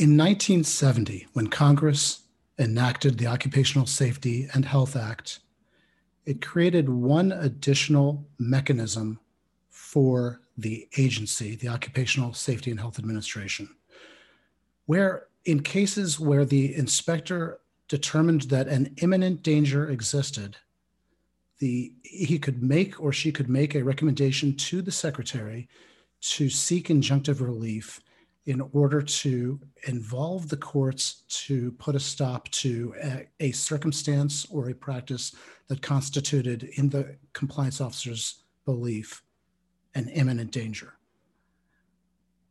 In 1970, when Congress enacted the Occupational Safety and Health Act, it created one additional mechanism for the agency, the Occupational Safety and Health Administration, where in cases where the inspector determined that an imminent danger existed, the he could make or she could make a recommendation to the secretary to seek injunctive relief in order to involve the courts to put a stop to a, a, circumstance or a practice that constituted, in the compliance officer's belief, an imminent danger.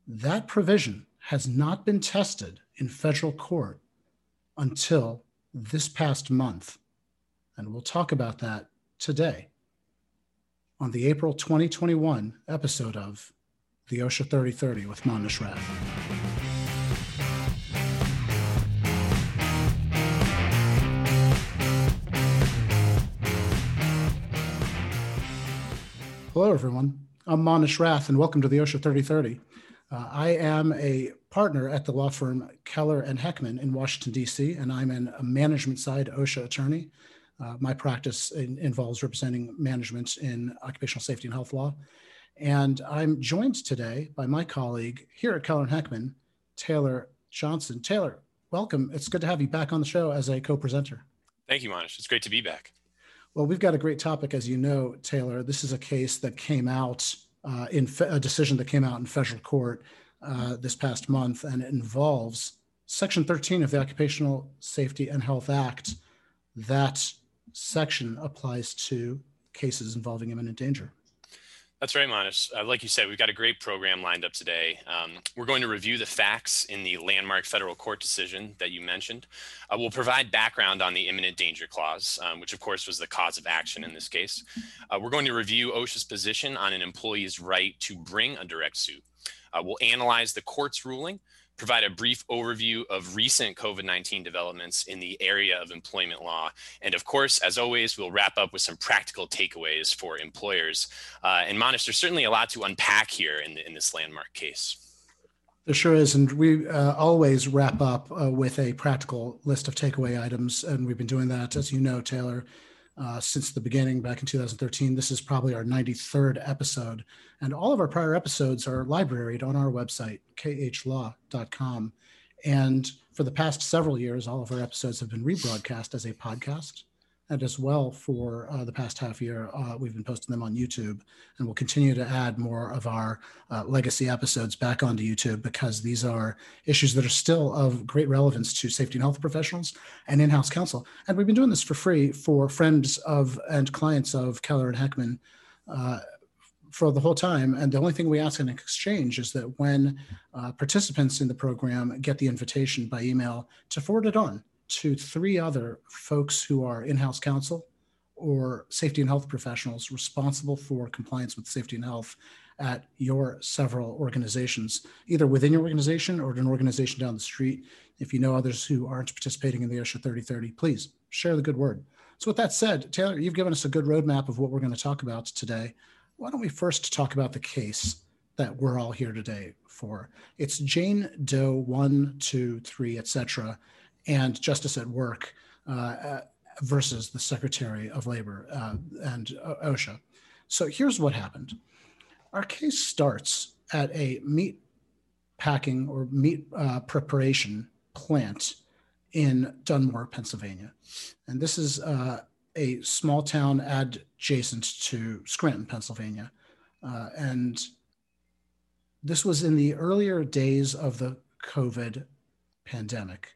That provision has not been tested in federal court until this past month. And we'll talk about that today on the April 2021 episode of the OSHA 3030 with Manesh Rath. Hello, everyone. I'm Manesh Rath, and welcome to the OSHA 3030. Uh, I am a partner at the law firm Keller and Heckman in Washington, D.C., and I'm an, a management side OSHA attorney. Uh, my practice in, involves representing management in occupational safety and health law. And I'm joined today by my colleague here at Keller and Heckman, Taylor Johnson. Taylor, welcome. It's good to have you back on the show as a co presenter. Thank you, Manesh. It's great to be back. Well, we've got a great topic, as you know, Taylor. This is a case that came out uh, in fe- a decision that came out in federal court uh, this past month, and it involves Section 13 of the Occupational Safety and Health Act. That section applies to cases involving imminent danger. That's right, Manesh. Uh, like you said, we've got a great program lined up today. Um, we're going to review the facts in the landmark federal court decision that you mentioned. Uh, we'll provide background on the imminent danger clause, um, which of course was the cause of action in this case. Uh, we're going to review OSHA's position on an employee's right to bring a direct suit. Uh, we'll analyze the court's ruling provide a brief overview of recent COVID 19 developments in the area of employment law. And of course, as always, we'll wrap up with some practical takeaways for employers. Uh, and Manesh, there's certainly a lot to unpack here in, the, in this landmark case. There sure is. And we uh, always wrap up uh, with a practical list of takeaway items. And we've been doing that, as you know, Taylor, uh, since the beginning back in 2013. This is probably our 93rd episode. And all of our prior episodes are libraried on our website, khlaw.com. And for the past several years, all of our episodes have been rebroadcast as a podcast and as well for uh, the past half year, uh, we've been posting them on YouTube, and we'll continue to add more of our uh, legacy episodes back onto YouTube because these are issues that are still of great relevance to safety and health professionals and in-house counsel. And we've been doing this for free for friends of and clients of Keller and Heckman uh, for the whole time. And the only thing we ask in exchange is that when uh, participants in the program get the invitation by email to forward it on to three other folks who are in-house counsel or safety and health professionals responsible for compliance with safety and health at your several organizations, either within your organization or at an organization down the street. If you know others who aren't participating in the OSHA 3030, please share the good word. So with that said, Taylor, you've given us a good roadmap of what we're going to talk about today. Why don't we first talk about the case that we're all here today for? It's Jane Doe 1, 2, 3, etc and justice at work uh, uh, versus the Secretary of Labor uh, and OSHA. So here's what happened. Our case starts at a meat packing or meat uh, preparation plant in Dunmore, Pennsylvania. And this is uh, a small town adjacent to Scranton, Pennsylvania. Uh, and this was in the earlier days of the COVID pandemic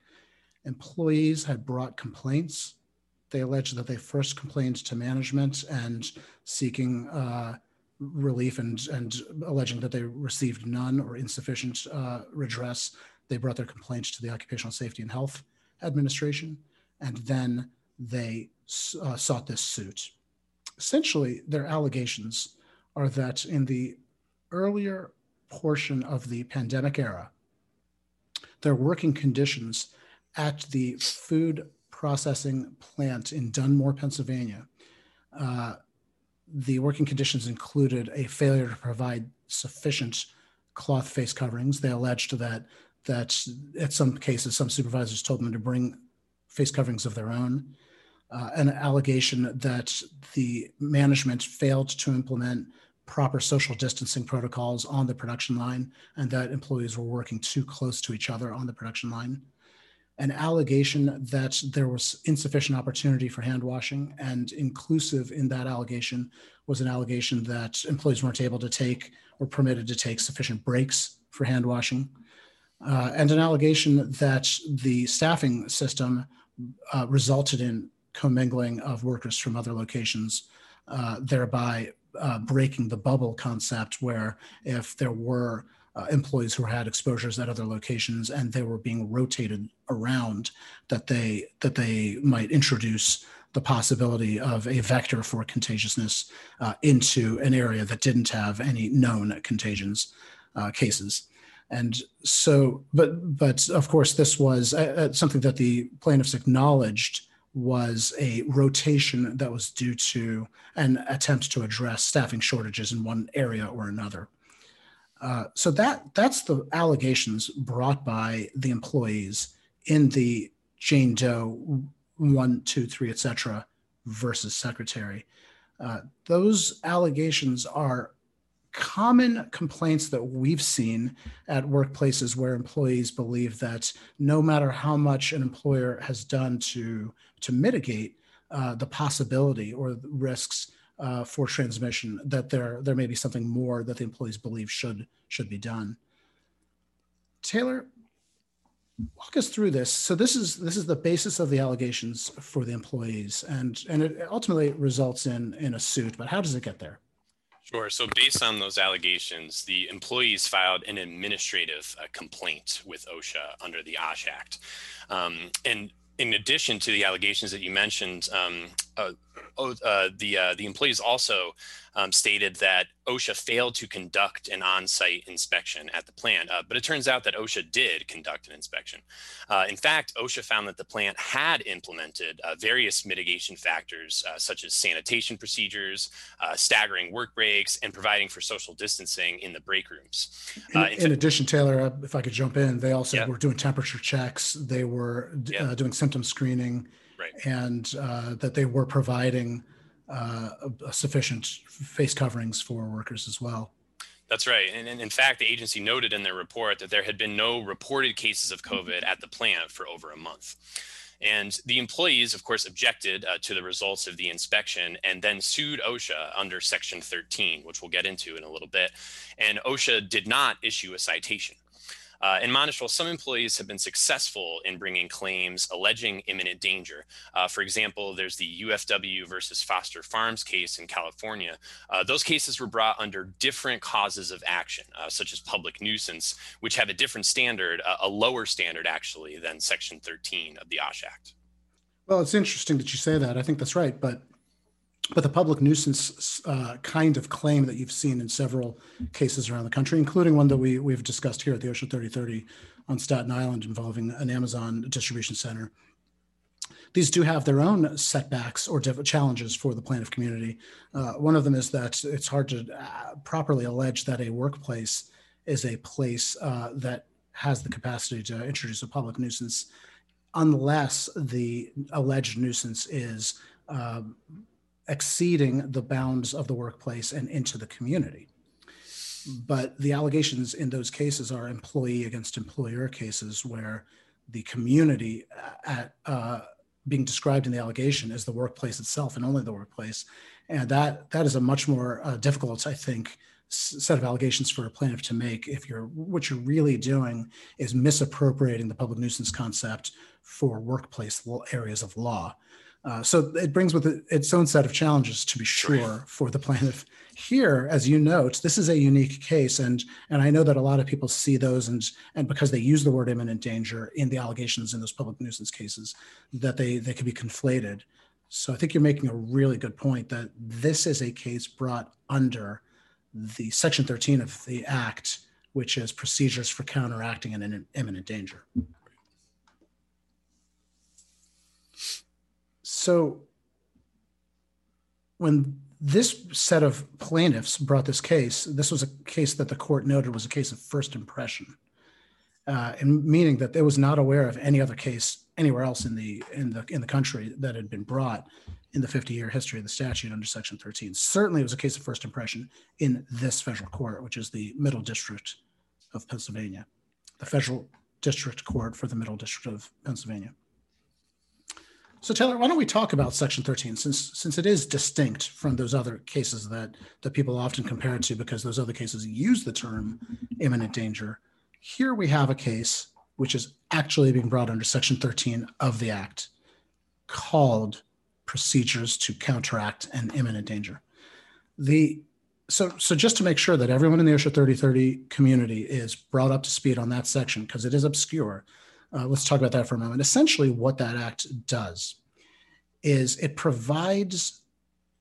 employees had brought complaints. They alleged that they first complained to management and seeking uh, relief and, and alleging that they received none or insufficient uh, redress. They brought their complaints to the Occupational Safety and Health Administration, and then they uh, sought this suit. Essentially, their allegations are that in the earlier portion of the pandemic era, their working conditions at the food processing plant in Dunmore, Pennsylvania. Uh, the working conditions included a failure to provide sufficient cloth face coverings. They alleged that that at some cases, some supervisors told them to bring face coverings of their own. Uh, an allegation that the management failed to implement proper social distancing protocols on the production line and that employees were working too close to each other on the production line. An allegation that there was insufficient opportunity for hand washing, and inclusive in that allegation was an allegation that employees weren't able to take or permitted to take sufficient breaks for hand washing, uh, and an allegation that the staffing system uh, resulted in commingling of workers from other locations, uh, thereby uh, breaking the bubble concept where if there were uh, employees who had exposures at other locations and they were being rotated around that they that they might introduce the possibility of a vector for contagiousness uh, into an area that didn't have any known contagions uh, cases and so but but of course this was uh, uh something that the plaintiffs acknowledged was a rotation that was due to an attempt to address staffing shortages in one area or another. Uh, so that that's the allegations brought by the employees in the Jane Doe one, two, three, etc. versus secretary. Uh, those allegations are common complaints that we've seen at workplaces where employees believe that no matter how much an employer has done to to mitigate uh, the possibility or the risks uh, for transmission, that there there may be something more that the employees believe should should be done. Taylor, walk us through this. So this is this is the basis of the allegations for the employees, and and it ultimately results in in a suit. But how does it get there? Sure. So, based on those allegations, the employees filed an administrative uh, complaint with OSHA under the OSH Act. Um, and in addition to the allegations that you mentioned, um, uh, uh, the uh, the employees also um, stated that OSHA failed to conduct an on-site inspection at the plant, uh, but it turns out that OSHA did conduct an inspection. Uh, in fact, OSHA found that the plant had implemented uh, various mitigation factors, uh, such as sanitation procedures, uh, staggering work breaks, and providing for social distancing in the break rooms. In, uh, in, in addition, Taylor, if I could jump in, they also yeah. were doing temperature checks. They were yeah. doing symptom screening, right. and that they were providing uh, sufficient face coverings for workers as well. That's right. And, and, in fact, the agency noted in their report that there had been no reported cases of COVID at the plant for over a month. And the employees, of course, objected uh, to the results of the inspection and then sued OSHA under Section 13, which we'll get into in a little bit. And OSHA did not issue a citation. Uh, in Monistral, some employees have been successful in bringing claims alleging imminent danger. Uh, for example, there's the UFW versus Foster Farms case in California. Uh, those cases were brought under different causes of action, uh, such as public nuisance, which have a different standard, a lower standard actually than Section 13 of the OSH Act. Well, it's interesting that you say that. I think that's right. But but the public nuisance uh, kind of claim that you've seen in several cases around the country, including one that we we've discussed here at the OSHA 3030 on Staten Island involving an Amazon distribution center. These do have their own setbacks or challenges for the plaintiff community. Uh, one of them is that it's hard to uh, properly allege that a workplace is a place uh, that has the capacity to introduce a public nuisance unless the alleged nuisance is um, exceeding the bounds of the workplace and into the community. But the allegations in those cases are employee against employer cases where the community uh, at uh, being described in the allegation is the workplace itself and only the workplace, and that that is a much more uh, difficult, I think, set of allegations for a plaintiff to make if you're what you're really doing is misappropriating the public nuisance concept for workplace areas of law uh, so it brings with it its own set of challenges, to be sure, for the plaintiff. Here, as you note, this is a unique case, and and I know that a lot of people see those, and and because they use the word imminent danger in the allegations in those public nuisance cases, that they they can be conflated. So I think you're making a really good point that this is a case brought under the Section 13 of the Act, which is procedures for counteracting an imminent danger. So when this set of plaintiffs brought this case, this was a case that the court noted was a case of first impression. uh, and meaning that it was not aware of any other case anywhere else in the in the in the country that had been brought in the 50 year history of the statute under Section 13. Certainly, it was a case of first impression in this federal court, which is the Middle District of Pennsylvania, the federal district court for the Middle District of Pennsylvania. So Taylor, why don't we talk about Section 13 since since it is distinct from those other cases that that people often compare it to because those other cases use the term imminent danger. Here we have a case which is actually being brought under Section 13 of the Act called procedures to counteract an imminent danger. The so so just to make sure that everyone in the OSHA 3030 community is brought up to speed on that section because it is obscure. Uh, let's talk about that for a moment. Essentially, what that act does is it provides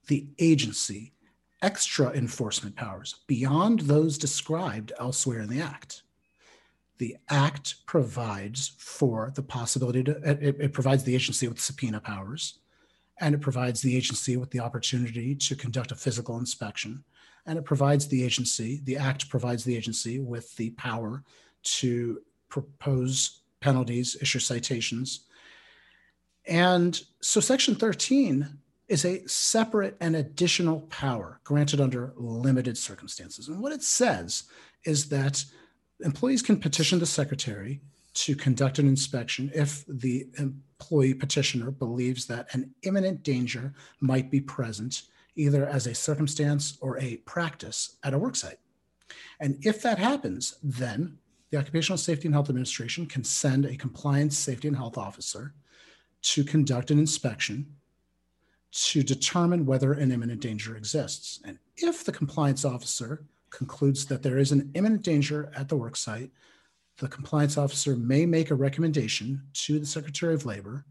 the agency extra enforcement powers beyond those described elsewhere in the act. The act provides for the possibility to, it, it provides the agency with subpoena powers, and it provides the agency with the opportunity to conduct a physical inspection, and it provides the agency, the act provides the agency with the power to propose penalties, issue citations. And so Section 13 is a separate and additional power granted under limited circumstances. And what it says is that employees can petition the secretary to conduct an inspection if the employee petitioner believes that an imminent danger might be present, either as a circumstance or a practice at a worksite. And if that happens, then the Occupational Safety and Health Administration can send a compliance safety and health officer to conduct an inspection to determine whether an imminent danger exists. And if the compliance officer concludes that there is an imminent danger at the worksite, the compliance officer may make a recommendation to the Secretary of Labor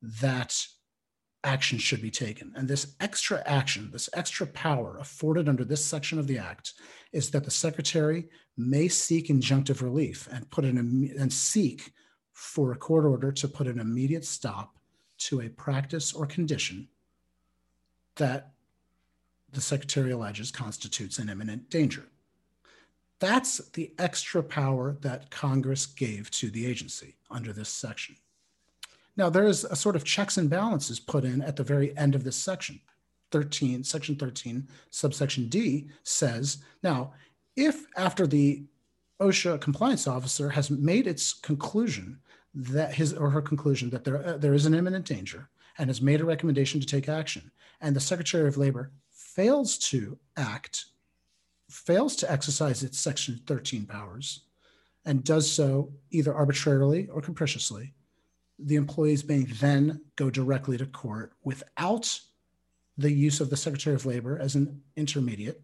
that action should be taken. And this extra action, this extra power afforded under this section of the Act is that the Secretary may seek injunctive relief and put an and seek for a court order to put an immediate stop to a practice or condition that the Secretary alleges constitutes an imminent danger. That's the extra power that Congress gave to the agency under this section. Now, there is a sort of checks and balances put in at the very end of this section. 13, section 13, subsection D says, now, if after the OSHA compliance officer has made its conclusion that his or her conclusion that there, uh, there is an imminent danger and has made a recommendation to take action, and the Secretary of Labor fails to act, fails to exercise its Section 13 powers, and does so either arbitrarily or capriciously, the employees may then go directly to court without the use of the Secretary of Labor as an intermediate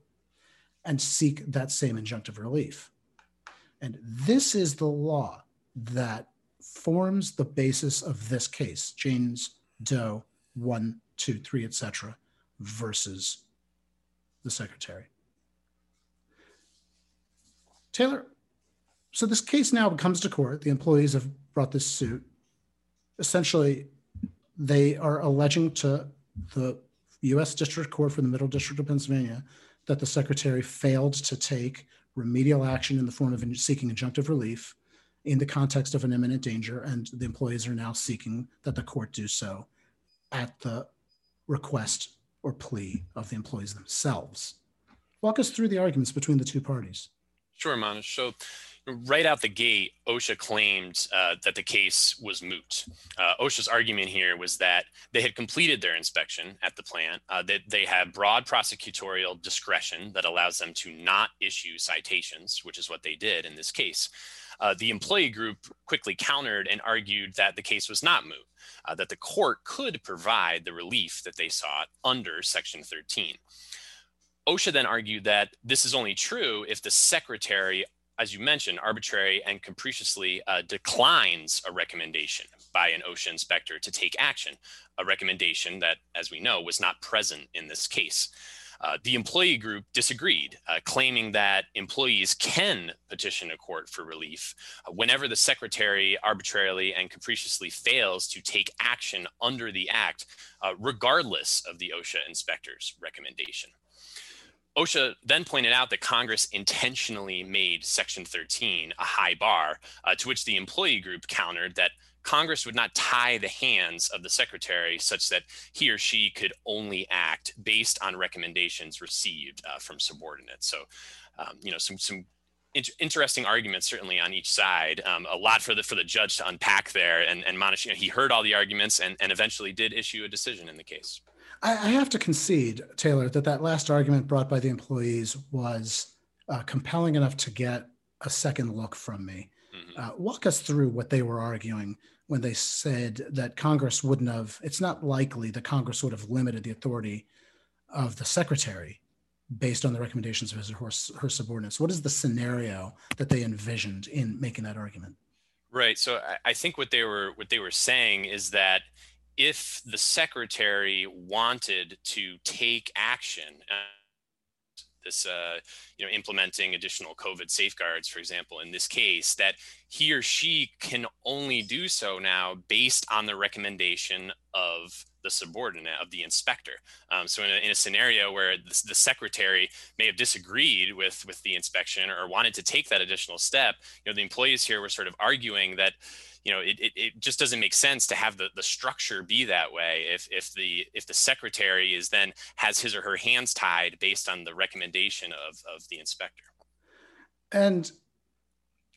and seek that same injunctive relief. And this is the law that forms the basis of this case, James Doe 1, 2, 3, etc., versus the secretary. Taylor, so this case now comes to court. The employees have brought this suit. Essentially, they are alleging to the U.S. District Court for the Middle District of Pennsylvania that the secretary failed to take remedial action in the form of seeking injunctive relief in the context of an imminent danger, and the employees are now seeking that the court do so at the request or plea of the employees themselves. Walk us through the arguments between the two parties. Sure, Manesh. So, right out the gate, OSHA claimed uh, that the case was moot. Uh, OSHA's argument here was that they had completed their inspection at the plant, uh, that they have broad prosecutorial discretion that allows them to not issue citations, which is what they did in this case. Uh, the employee group quickly countered and argued that the case was not moot, uh, that the court could provide the relief that they sought under Section 13. OSHA then argued that this is only true if the secretary, as you mentioned, arbitrary and capriciously uh, declines a recommendation by an OSHA inspector to take action, a recommendation that, as we know, was not present in this case. Uh, the employee group disagreed, uh, claiming that employees can petition a court for relief uh, whenever the secretary arbitrarily and capriciously fails to take action under the act, uh, regardless of the OSHA inspector's recommendation. OSHA then pointed out that Congress intentionally made Section 13 a high bar, uh, to which the employee group countered that Congress would not tie the hands of the secretary such that he or she could only act based on recommendations received uh, from subordinates. So, um, you know, some some interesting arguments certainly on each side. Um, a lot for the for the judge to unpack there, and and Manesh, you know, he heard all the arguments and and eventually did issue a decision in the case. I, I have to concede, Taylor, that that last argument brought by the employees was uh, compelling enough to get a second look from me. Mm-hmm. Uh, walk us through what they were arguing when they said that Congress wouldn't have. It's not likely that Congress would have limited the authority of the secretary based on the recommendations of his or her subordinates. What is the scenario that they envisioned in making that argument? Right. So I think what they were what they were saying is that if the secretary wanted to take action, uh, this uh, you know implementing additional COVID safeguards, for example, in this case, that he or she can only do so now based on the recommendation of the subordinate of the inspector. Um, so in a, in a, scenario where the, the, secretary may have disagreed with with the inspection or wanted to take that additional step, you know, the employees here were sort of arguing that, you know, it, it, it just doesn't make sense to have the, the structure be that way if if the if the secretary is then has his or her hands tied based on the recommendation of of the inspector. And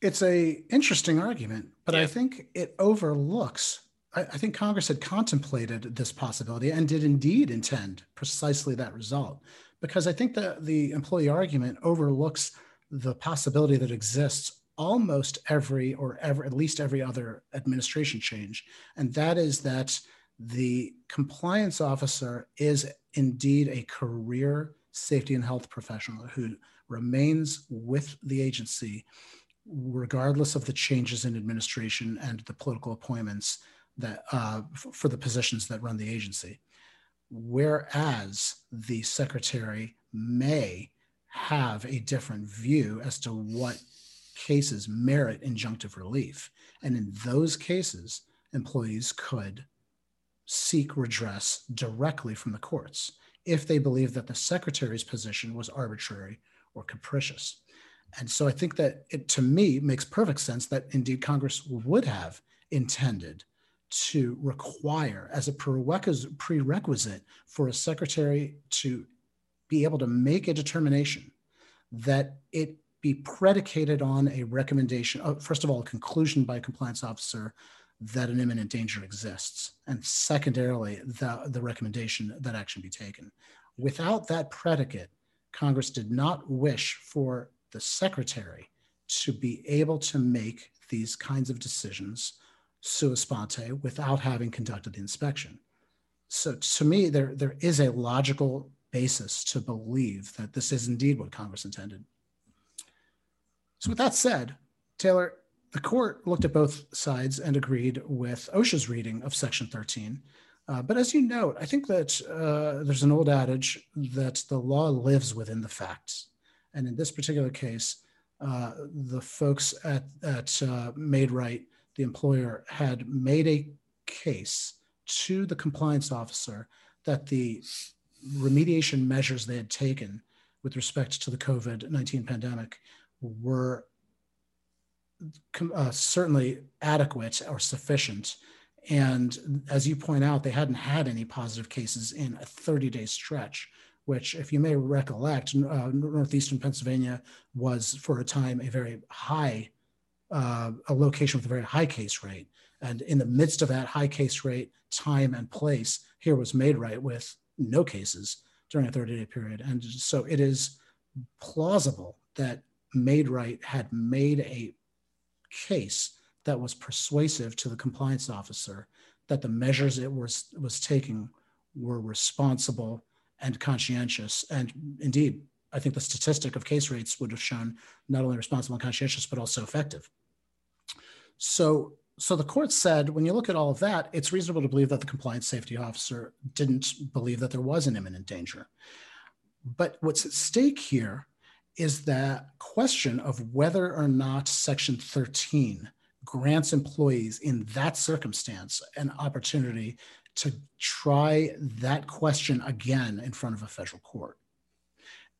it's a interesting argument, but yeah. I think it overlooks I, I think Congress had contemplated this possibility and did indeed intend precisely that result. Because I think that the employee argument overlooks the possibility that exists almost every or ever at least every other administration change and that is that the compliance officer is indeed a career safety and health professional who remains with the agency regardless of the changes in administration and the political appointments that uh, for the positions that run the agency. Whereas the secretary may have a different view as to what cases merit injunctive relief. And in those cases, employees could seek redress directly from the courts if they believe that the secretary's position was arbitrary or capricious. And so I think that it, to me, makes perfect sense that indeed Congress would have intended to require as a prerequisite for a secretary to be able to make a determination that it be predicated on a recommendation, uh, first of all, a conclusion by a compliance officer that an imminent danger exists, and secondarily, the, the recommendation that action be taken. Without that predicate, Congress did not wish for the secretary to be able to make these kinds of decisions sua sponte without having conducted the inspection. So to me, there, there is a logical basis to believe that this is indeed what Congress intended. So with that said, Taylor, the court looked at both sides and agreed with OSHA's reading of Section 13. Uh, but as you note, I think that uh, there's an old adage that the law lives within the facts. And in this particular case, uh, the folks at, at uh, Maid-Rite the employer had made a case to the compliance officer that the remediation measures they had taken with respect to the COVID 19 pandemic were uh, certainly adequate or sufficient. And as you point out, they hadn't had any positive cases in a 30 day stretch, which, if you may recollect, uh, Northeastern Pennsylvania was for a time a very high uh, a location with a very high case rate. And in the midst of that high case rate, time and place, here was Maid-Rite with no cases during a 30 day period. And so it is plausible that Maid-Rite had made a case that was persuasive to the compliance officer that the measures it was, was taking were responsible and conscientious. And indeed, I think the statistic of case rates would have shown not only responsible and conscientious, but also effective. So, so the court said, when you look at all of that, it's reasonable to believe that the compliance safety officer didn't believe that there was an imminent danger. But what's at stake here is that question of whether or not Section 13 grants employees in that circumstance an opportunity to try that question again in front of a federal court.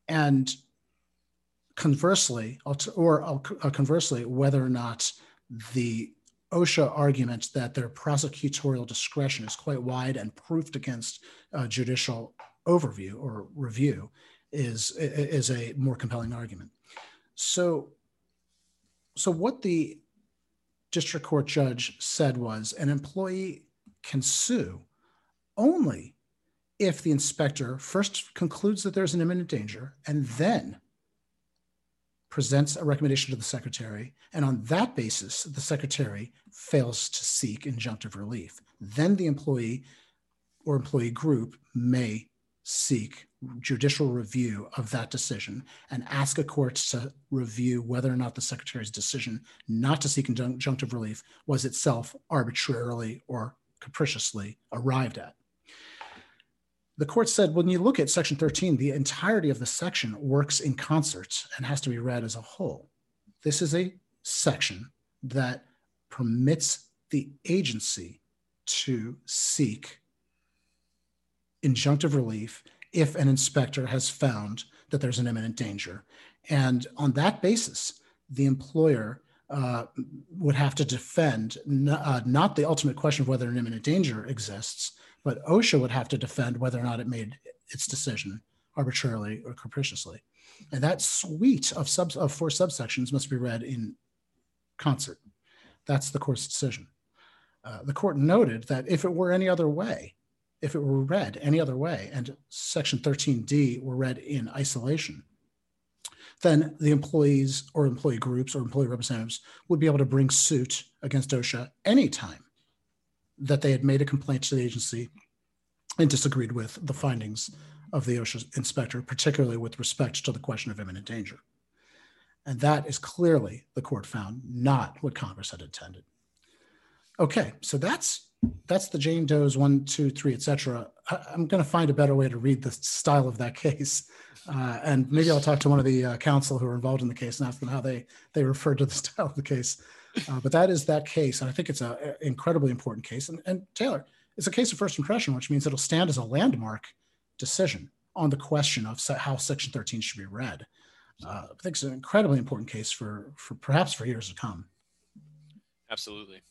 And conversely, or uh, conversely, whether or not the OSHA argument that their prosecutorial discretion is quite wide and proofed against uh, judicial overview or review is is a more compelling argument. So, so what the district court judge said was an employee can sue only if the inspector first concludes that there's an imminent danger and then presents a recommendation to the secretary, and on that basis, the secretary fails to seek injunctive relief. Then the employee or employee group may seek judicial review of that decision and ask a court to review whether or not the secretary's decision not to seek injunctive relief was itself arbitrarily or capriciously arrived at. The court said when you look at section 13, the entirety of the section works in concert and has to be read as a whole. This is a section that permits the agency to seek injunctive relief if an inspector has found that there's an imminent danger. And on that basis, the employer uh, would have to defend uh, not the ultimate question of whether an imminent danger exists, but OSHA would have to defend whether or not it made its decision arbitrarily or capriciously. And that suite of, sub, of four subsections must be read in concert. That's the court's decision. Uh, the court noted that if it were any other way, if it were read any other way, and Section 13D were read in isolation, then the employees or employee groups or employee representatives would be able to bring suit against OSHA anytime that they had made a complaint to the agency and disagreed with the findings of the OSHA inspector, particularly with respect to the question of imminent danger. And that is clearly, the court found, not what Congress had intended. Okay, so that's that's the Jane Doe's one, two, three, etc. I'm going to find a better way to read the style of that case, uh, and maybe I'll talk to one of the uh, counsel who are involved in the case and ask them how they they refer to the style of the case. Uh, but that is that case, and I think it's an incredibly important case. And, and Taylor, it's a case of first impression, which means it'll stand as a landmark decision on the question of how Section 13 should be read. Uh, I think it's an incredibly important case for for perhaps for years to come. Absolutely.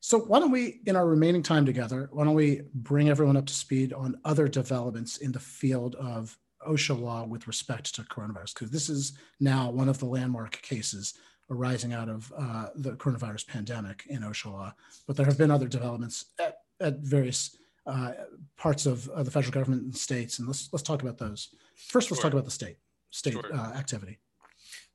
So why don't we, in our remaining time together, why don't we bring everyone up to speed on other developments in the field of OSHA law with respect to coronavirus? Because this is now one of the landmark cases arising out of uh, the coronavirus pandemic in OSHA law. But there have been other developments at, at various uh, parts of, of, the federal government and states, and let's let's talk about those. First, let's talk about the state state sure. uh, activity.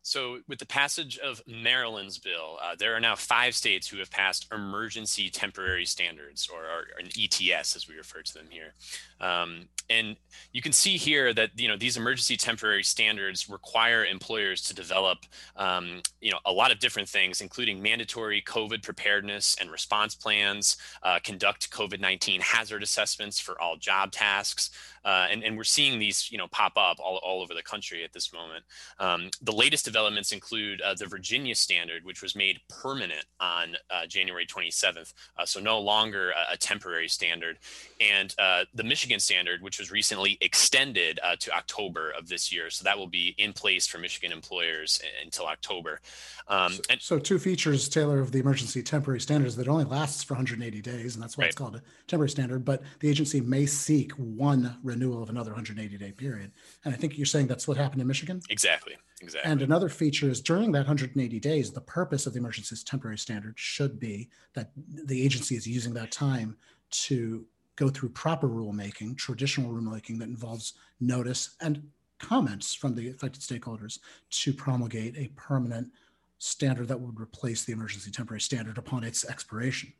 So, with the passage of Maryland's bill, uh, there are now five states who have passed emergency temporary standards, or, or an ETS as we refer to them here. Um, and you can see here that you know these emergency temporary standards require employers to develop um, you know a lot of different things, including mandatory COVID preparedness and response plans, uh, conduct COVID-19 hazard assessments for all job tasks, uh, and, and we're seeing these you know pop up all, all over the country at this moment. Um, the latest developments include uh, the Virginia standard, which was made permanent on uh, January 27th, uh, so no longer a, a, temporary standard, and uh, the Michigan standard, which was recently extended uh, to October of this year. So that will be in place for Michigan employers until October. Um, so, and, so, two features, Taylor, of the emergency temporary standards that only lasts for 180 days, and that's why right. it's called a temporary standard. But the agency may seek one renewal of another 180 day period. And I think you're saying that's what happened in Michigan? Exactly. Exactly. And another feature is during that 180 days, the purpose of the emergency temporary standard should be that the agency is using that time to go through proper rulemaking, traditional rulemaking that involves notice and comments from the affected stakeholders to promulgate a permanent standard that would replace the emergency temporary standard upon its expiration.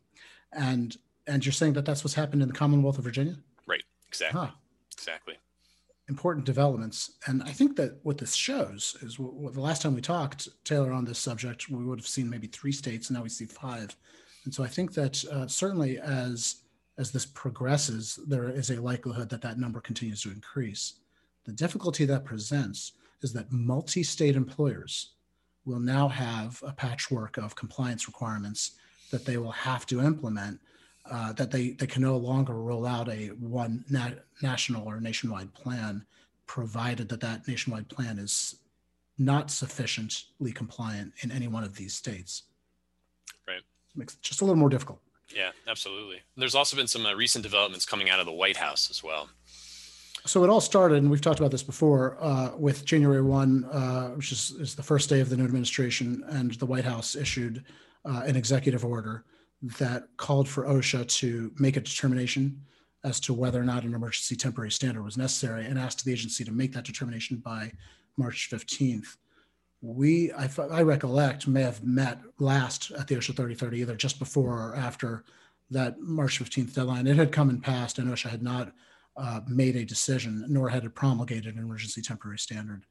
And and you're saying that that's what's happened in the Commonwealth of Virginia? Right. Exactly. Huh. Exactly. Important developments. And I think that what this shows is the last time we talked, Taylor, on this subject, we would have seen maybe three states, and now we see five. And so I think that uh, certainly as as this progresses, there is a likelihood that that number continues to increase. The difficulty that presents is that multi state employers will now have a patchwork of compliance requirements that they will have to implement. Uh, that they, they can no longer roll out a one na- national or nationwide plan provided that that nationwide plan is not sufficiently compliant in any one of these states. Right. Makes it just a little more difficult. Yeah, absolutely. There's also been some uh, recent developments coming out of the White House as well. So it all started, and we've talked about this before, uh, with January 1, uh, which is, is the first day of the new administration, and the White House issued uh, an executive order that called for OSHA to make a determination as to whether or not an emergency temporary standard was necessary and asked the agency to make that determination by March 15th. We, I, I recollect, may have met last at the OSHA 3030, either just before or after that March 15th deadline. It had come and passed, and OSHA had not uh, made a decision, nor had it promulgated an emergency temporary standard.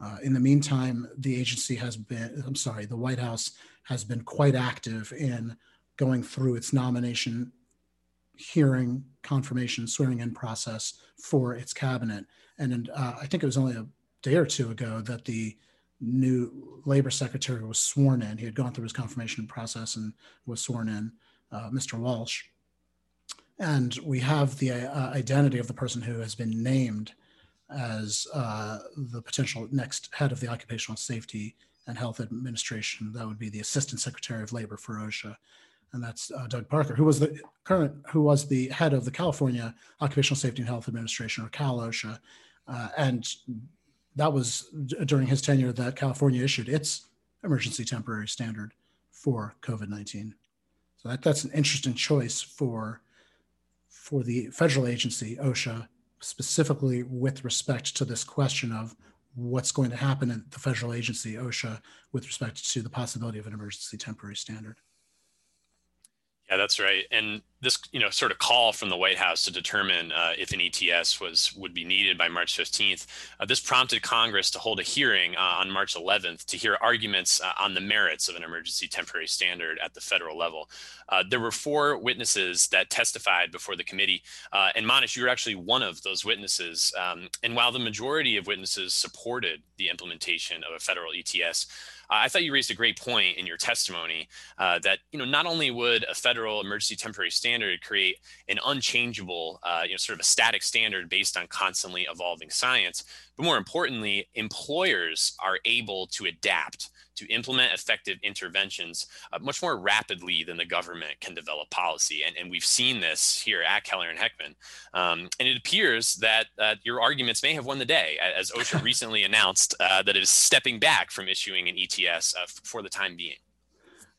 Uh, in the meantime, the agency has been, I'm sorry, the White House has been quite active in going through its nomination, hearing, confirmation, swearing in process for its cabinet. And uh, I think it was only a day or two ago that the new labor secretary was sworn in. He had gone through his confirmation process and was sworn in, uh, Mr. Walsh. And we have the uh, identity of the person who has been named as uh, the potential next head of the Occupational Safety and Health Administration. That would be the Assistant Secretary of Labor for OSHA, and that's uh, Doug Parker, who was the current, who was the head of the California Occupational Safety and Health Administration, or Cal OSHA, uh, and that was during his tenure that California issued its emergency temporary standard for COVID nineteen. So that, that's an interesting choice for for the federal agency, OSHA, specifically with respect to this question of what's going to happen at the federal agency, OSHA, with respect to the possibility of an emergency temporary standard. Yeah, that's right. And this, you know, sort of call from the White House to determine uh, if an ETS was would be needed by March 15th. Uh, this prompted Congress to hold a hearing uh, on March 11th to hear arguments uh, on the merits of an emergency temporary standard at the federal level. Uh, there were four witnesses that testified before the committee, uh, and Manesh, you were actually one of those witnesses. Um, and while the majority of witnesses supported the implementation of a federal ETS, I thought you raised a great point in your testimony uh, that you know not only would a federal emergency temporary standard create an unchangeable, uh, you know, sort of a static standard based on constantly evolving science, but more importantly, employers are able to adapt to implement effective interventions uh, much more rapidly than the government can develop policy. And, and we've seen this here at Keller and Heckman. Um, and it appears that uh, your arguments may have won the day, as OSHA recently announced uh, that it is stepping back from issuing an ETS uh, for the time being.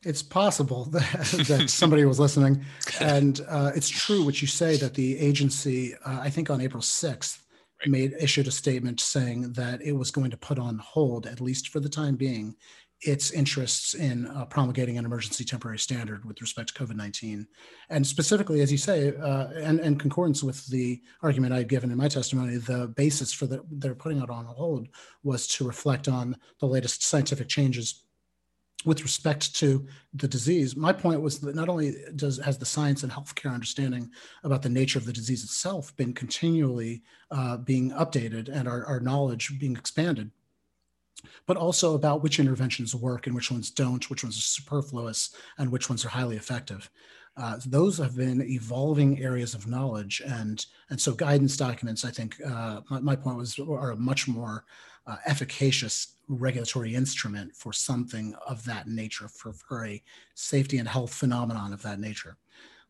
It's possible that, that somebody was listening. And uh, it's true what you say that the agency, uh, I think on April 6th, made issued a statement saying that it was going to put on hold, at least for the time being, its interests in uh, promulgating an emergency temporary standard with respect to COVID 19. And specifically, as you say, uh, and in concordance with the argument I've given in my testimony, the basis for the, their putting it on hold was to reflect on the latest scientific changes with respect to the disease. My point was that not only does has the science and healthcare understanding about the nature of the disease itself been continually uh, being updated and our, our knowledge being expanded, but also about which interventions work and which ones don't, which ones are superfluous, and which ones are highly effective. Uh, those have been evolving areas of knowledge, and and so guidance documents, I think, uh, my, my, point was, are a much more uh, efficacious regulatory instrument for something of that nature, for, for a safety and health phenomenon of that nature.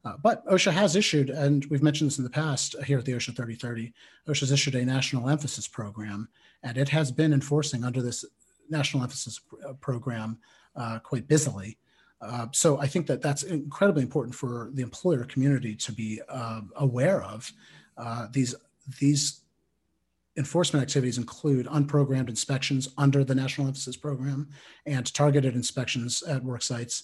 Uh, but OSHA has issued, and we've mentioned this in the past here at the OSHA 3030, OSHA's issued a national emphasis program, and it has been enforcing under this national emphasis uh, program uh, quite busily. Uh, so I think that that's incredibly important for the employer community to be uh, aware of. These these enforcement activities include unprogrammed inspections under the national emphasis program and targeted inspections at work sites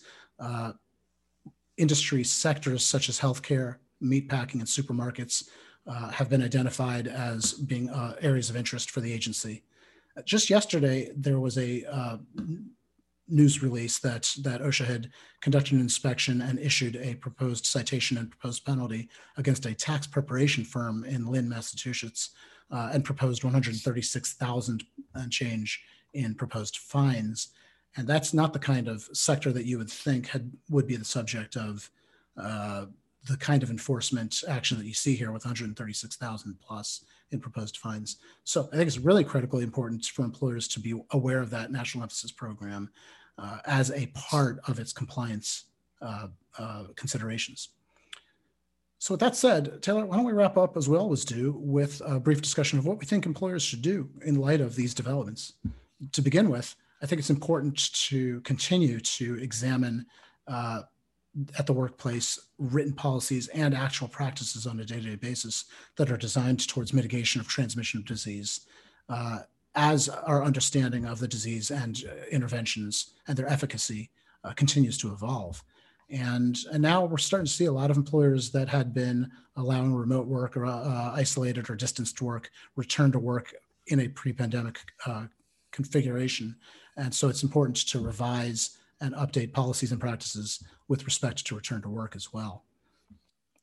industry sectors such as healthcare, meatpacking, and supermarkets uh, have been identified as being uh, areas of interest for the agency. Just yesterday, there was a uh, news release that, that OSHA had conducted an inspection and issued a proposed citation and proposed penalty against a tax preparation firm in Lynn, Massachusetts, uh, and proposed 136,000 and change in proposed fines and that's not the kind of sector that you would think had would be the subject of uh, the kind of enforcement action that you see here with 136,000 plus in proposed fines. So I think it's really critically important for employers to be aware of that national emphasis program uh, as a part of its compliance uh, uh, considerations. So with that said, Taylor, why don't we wrap up as we always do with a brief discussion of what we think employers should do in light of these developments. To begin with, I think it's important to continue to examine uh, at the workplace written policies and actual practices on a day-to-day basis that are designed towards mitigation of transmission of disease uh, as our understanding of the disease and uh, interventions and their efficacy uh, continues to evolve. And, and now we're starting to see a lot of employers that had been allowing remote work or uh, isolated or distanced work return to work in a pre-pandemic uh, configuration and so it's important to revise and update policies and practices with respect to return to work as well.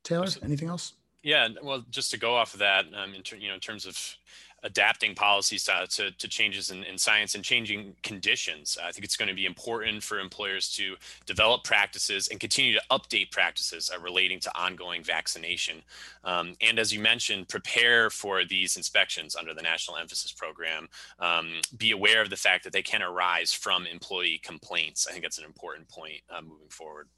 Taylor, anything else? Yeah, well, just to go off of that, um, in ter- you know, in terms of adapting policies to, to, to changes in, in, science and changing conditions. I think it's going to be important for employers to develop practices and continue to update practices uh, relating to ongoing vaccination. Um, and as you mentioned, prepare for these inspections under the National Emphasis Program. Um, be aware of the fact that they can arise from employee complaints. I think that's an important point uh, moving forward.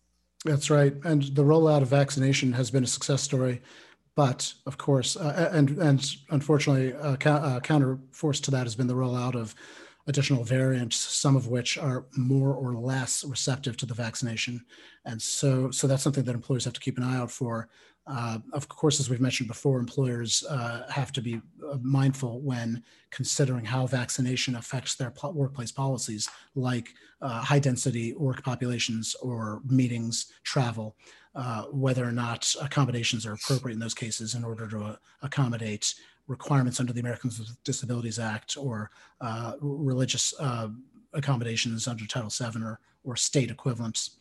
That's right. And the rollout of vaccination has been a success story but of course, uh, and and unfortunately, uh, uh, counterforce to that has been the rollout of additional variants, some of which are more or less receptive to the vaccination, and so so that's something that employers have to keep an eye out for. Uh, of course, as we've mentioned before, employers uh, have to be uh, mindful when considering how vaccination affects their po- workplace policies, like uh, high density work populations or meetings, travel uh, whether or not accommodations are appropriate in those cases in order to uh, accommodate requirements under the Americans with Disabilities Act or religious accommodations under Title VII or, or state equivalents.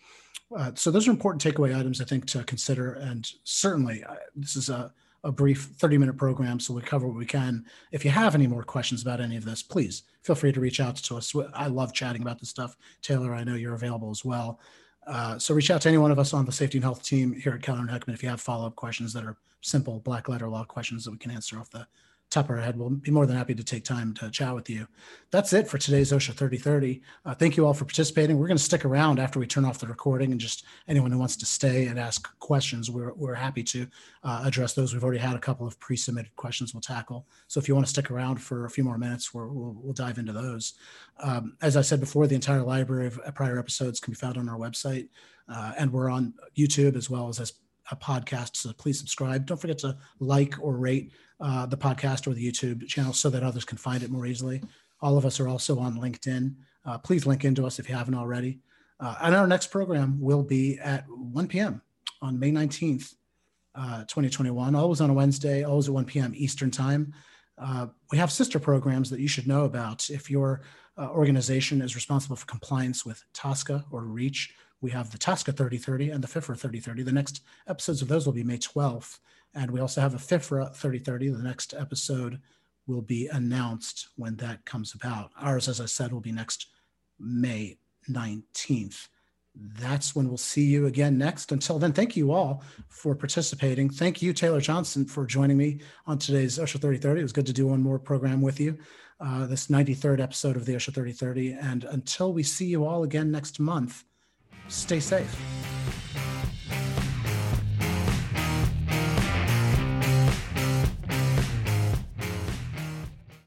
Uh, so those are important takeaway items I think to consider. And certainly uh, this is a, a brief 30 minute program, so we cover what we can. If you have any more questions about any of this, please feel free to reach out to us. I love chatting about this stuff. Taylor, I know you're available as well. Uh, so reach out to any one of us on the safety and health team here at Keller and Heckman if you have follow-up questions that are simple black letter law questions that we can answer off the our head. We'll be more than happy to take time to chat with you. That's it for today's OSHA 3030. Uh, thank you all for participating. We're going to stick around after we turn off the recording and just anyone who wants to stay and ask questions, we're, we're happy to uh, address those. We've already had a couple of pre-submitted questions we'll tackle. So if you want to stick around for a few more minutes, we will we'll dive into those. Um, as I said before, the entire library of prior episodes can be found on our website. Uh, and we're on YouTube as well as as podcast. So please subscribe. Don't forget to like or rate uh, the podcast or the YouTube channel so that others can find it more easily. All of us are also on LinkedIn. Uh, please link into us if you haven't already. Uh, and our next program will be at 1 p.m. on May 19th, uh, 2021, always on a Wednesday, always at 1 p.m. Eastern Time. Uh, we have sister programs that you should know about. If your uh, organization is responsible for compliance with TSCA or REACH, we have the TSCA 3030 and the FIFRA 3030. The next episodes of those will be May 12th. And we also have a FIFRA 3030. The next episode will be announced when that comes about. Ours, as I said, will be next May 19th. That's when we'll see you again next. Until then, thank you all for participating. Thank you, Taylor Johnson, for joining me on today's OSHA 3030. It was good to do one more program with you, uh, this 93rd episode of the OSHA 3030. And until we see you all again next month, Stay safe.